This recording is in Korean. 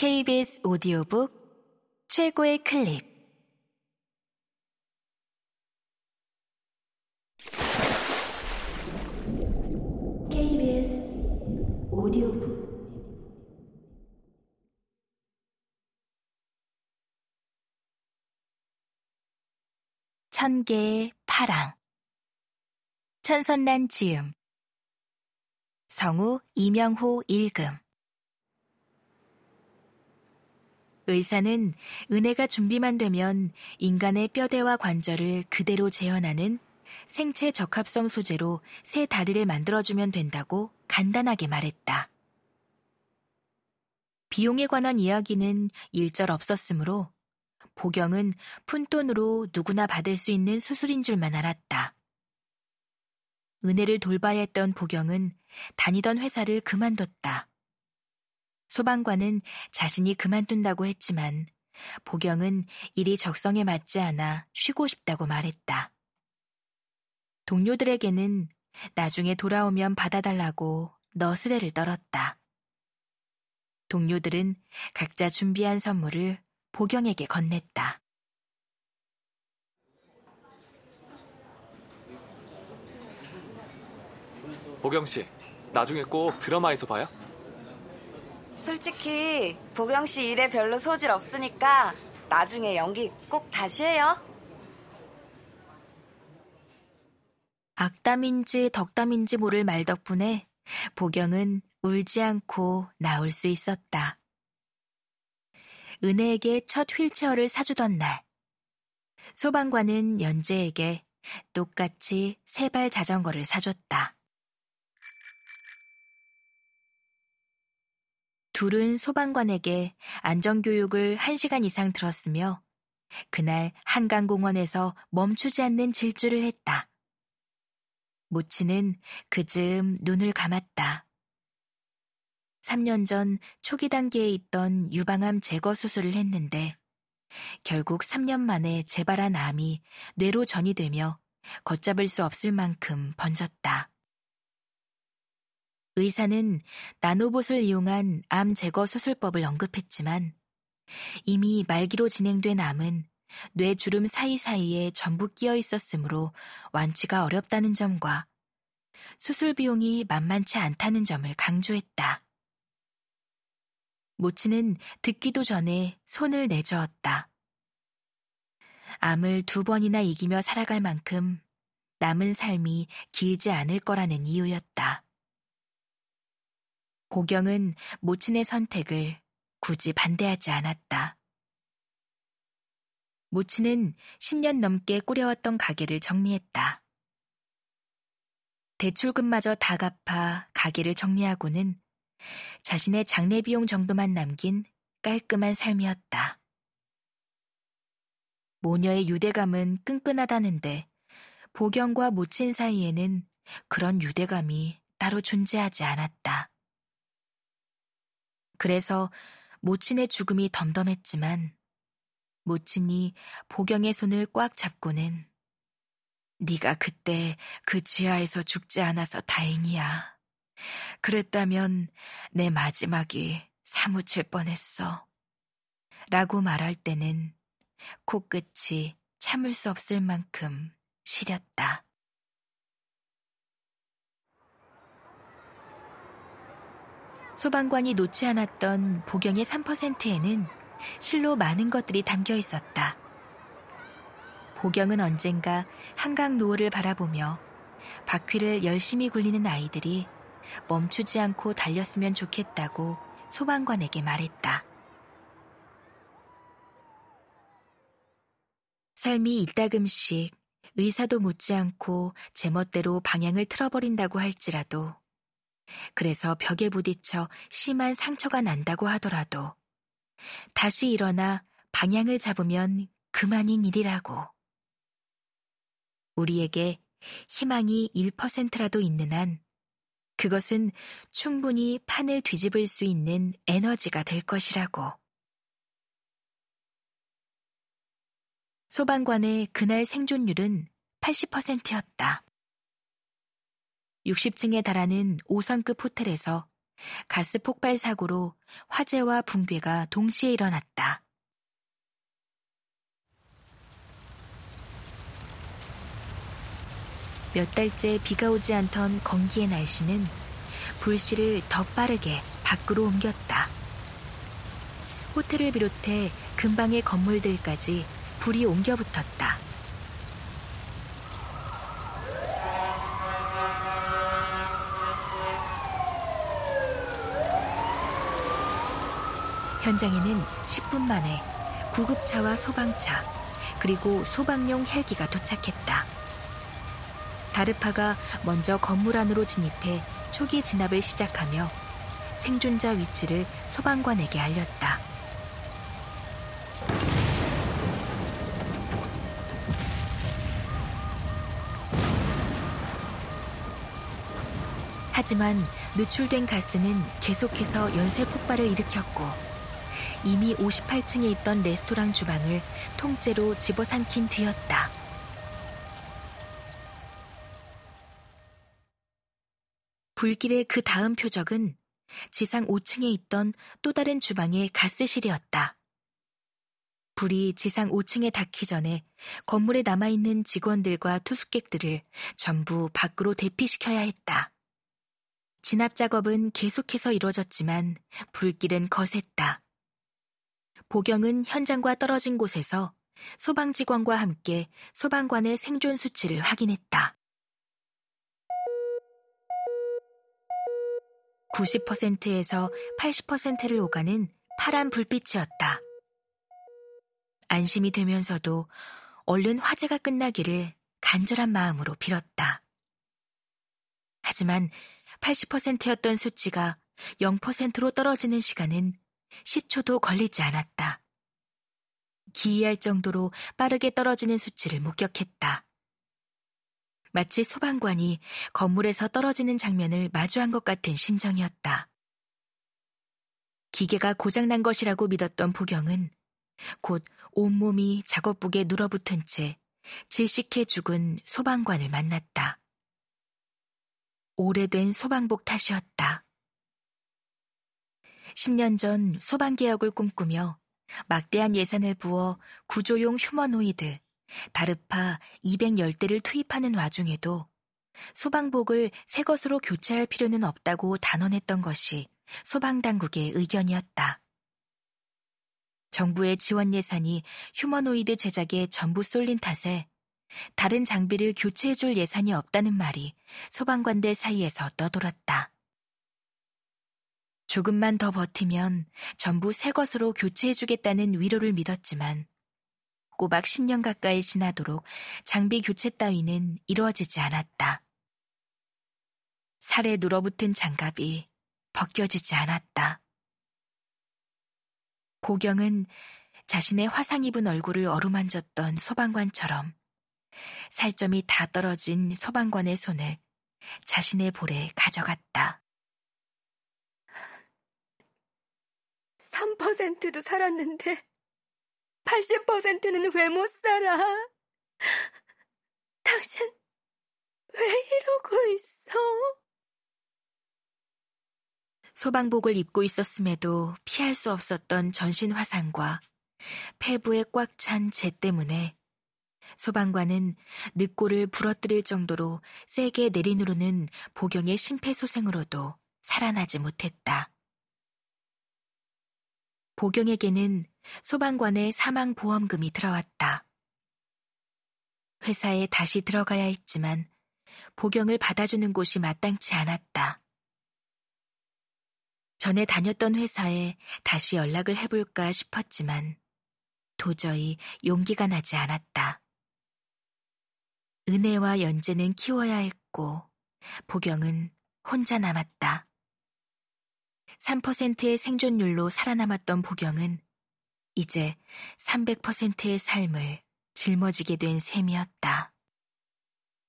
KBS 오디오북 최고의 클립. KBS 오디오북. 천 개의 파랑. 천선란 지음. 성우 이명호 읽음 의사는 은혜가 준비만 되면 인간의 뼈대와 관절을 그대로 재현하는 생체 적합성 소재로 새 다리를 만들어주면 된다고 간단하게 말했다. 비용에 관한 이야기는 일절 없었으므로 보경은 푼돈으로 누구나 받을 수 있는 수술인 줄만 알았다. 은혜를 돌봐야 했던 보경은 다니던 회사를 그만뒀다. 소방관은 자신이 그만둔다고 했지만 보경은 일이 적성에 맞지 않아 쉬고 싶다고 말했다. 동료들에게는 나중에 돌아오면 받아달라고 너스레를 떨었다. 동료들은 각자 준비한 선물을 보경에게 건넸다. 보경 씨, 나중에 꼭 드라마에서 봐요. 솔직히 보경 씨 일에 별로 소질 없으니까 나중에 연기 꼭 다시 해요. 악담인지 덕담인지 모를 말 덕분에 보경은 울지 않고 나올 수 있었다. 은혜에게 첫 휠체어를 사주던 날, 소방관은 연재에게 똑같이 세 발 자전거를 사줬다. 둘은 소방관에게 안전교육을 1시간 이상 들었으며 그날 한강공원에서 멈추지 않는 질주를 했다. 모치는 그즈음 눈을 감았다. 3년 전 초기 단계에 있던 유방암 제거 수술을 했는데 결국 3년 만에 재발한 암이 뇌로 전이되며 걷잡을 수 없을 만큼 번졌다. 의사는 나노봇을 이용한 암 제거 수술법을 언급했지만 이미 말기로 진행된 암은 뇌 주름 사이사이에 전부 끼어 있었으므로 완치가 어렵다는 점과 수술 비용이 만만치 않다는 점을 강조했다. 모치는 듣기도 전에 손을 내저었다. 암을 두 번이나 이기며 살아갈 만큼 남은 삶이 길지 않을 거라는 이유였다. 고경은 모친의 선택을 굳이 반대하지 않았다. 모친은 10년 넘게 꾸려왔던 가게를 정리했다. 대출금마저 다 갚아 가게를 정리하고는 자신의 장례 비용 정도만 남긴 깔끔한 삶이었다. 모녀의 유대감은 끈끈하다는데 보경과 모친 사이에는 그런 유대감이 따로 존재하지 않았다. 그래서 모친의 죽음이 덤덤했지만 모친이 보경의 손을 꽉 잡고는 네가 그때 그 지하에서 죽지 않아서 다행이야. 그랬다면 내 마지막이 사무칠 뻔했어. 라고 말할 때는 코끝이 참을 수 없을 만큼 시렸다. 소방관이 놓지 않았던 보경의 3%에는 실로 많은 것들이 담겨 있었다. 보경은 언젠가 한강 노을을 바라보며 바퀴를 열심히 굴리는 아이들이 멈추지 않고 달렸으면 좋겠다고 소방관에게 말했다. 삶이 이따금씩 의사도 못지않고 제멋대로 방향을 틀어버린다고 할지라도 그래서 벽에 부딪혀 심한 상처가 난다고 하더라도 다시 일어나 방향을 잡으면 그만인 일이라고. 우리에게 희망이 1%라도 있는 한 그것은 충분히 판을 뒤집을 수 있는 에너지가 될 것이라고. 소방관의 그날 생존율은 80%였다. 60층에 달하는 5성급 호텔에서 가스 폭발 사고로 화재와 붕괴가 동시에 일어났다. 몇 달째 비가 오지 않던 건기의 날씨는 불씨를 더 빠르게 밖으로 옮겼다. 호텔을 비롯해 근방의 건물들까지 불이 옮겨 붙었다. 현장에는 10분 만에 구급차와 소방차, 그리고 소방용 헬기가 도착했다. 다르파가 먼저 건물 안으로 진입해 초기 진압을 시작하며 생존자 위치를 소방관에게 알렸다. 하지만 누출된 가스는 계속해서 연쇄 폭발을 일으켰고 이미 58층에 있던 레스토랑 주방을 통째로 집어삼킨 뒤였다. 불길의 그 다음 표적은 지상 5층에 있던 또 다른 주방의 가스실이었다. 불이 지상 5층에 닿기 전에 건물에 남아있는 직원들과 투숙객들을 전부 밖으로 대피시켜야 했다. 진압 작업은 계속해서 이루어졌지만 불길은 거셌다. 보경은 현장과 떨어진 곳에서 소방 직원과 함께 소방관의 생존 수치를 확인했다. 90%에서 80%를 오가는 파란 불빛이었다. 안심이 되면서도 얼른 화재가 끝나기를 간절한 마음으로 빌었다. 하지만 80%였던 수치가 0%로 떨어지는 시간은 10초도 걸리지 않았다. 기이할 정도로 빠르게 떨어지는 수치를 목격했다. 마치 소방관이 건물에서 떨어지는 장면을 마주한 것 같은 심정이었다. 기계가 고장난 것이라고 믿었던 보경은 곧 온몸이 작업복에 눌어붙은 채 질식해 죽은 소방관을 만났다. 오래된 소방복 탓이었다. 10년 전 소방 개혁을 꿈꾸며 막대한 예산을 부어 구조용 휴머노이드, 다르파 210대를 투입하는 와중에도 소방복을 새 것으로 교체할 필요는 없다고 단언했던 것이 소방당국의 의견이었다. 정부의 지원 예산이 휴머노이드 제작에 전부 쏠린 탓에 다른 장비를 교체해줄 예산이 없다는 말이 소방관들 사이에서 떠돌았다. 조금만 더 버티면 전부 새 것으로 교체해주겠다는 위로를 믿었지만 꼬박 10년 가까이 지나도록 장비 교체 따위는 이루어지지 않았다. 살에 눌어붙은 장갑이 벗겨지지 않았다. 보경은 자신의 화상 입은 얼굴을 어루만졌던 소방관처럼 살점이 다 떨어진 소방관의 손을 자신의 볼에 가져갔다. 3%도 살았는데 80%는 왜 못 살아? 당신 왜 이러고 있어? 소방복을 입고 있었음에도 피할 수 없었던 전신 화상과 폐부에 꽉 찬 재 때문에 소방관은 늑골을 부러뜨릴 정도로 세게 내리누르는 보경의 심폐소생으로도 살아나지 못했다. 보경에게는 소방관의 사망보험금이 들어왔다. 회사에 다시 들어가야 했지만 보경을 받아주는 곳이 마땅치 않았다. 전에 다녔던 회사에 다시 연락을 해볼까 싶었지만 도저히 용기가 나지 않았다. 은혜와 연재는 키워야 했고 보경은 혼자 남았다. 3%의 생존율로 살아남았던 보경은 이제 300%의 삶을 짊어지게 된 셈이었다.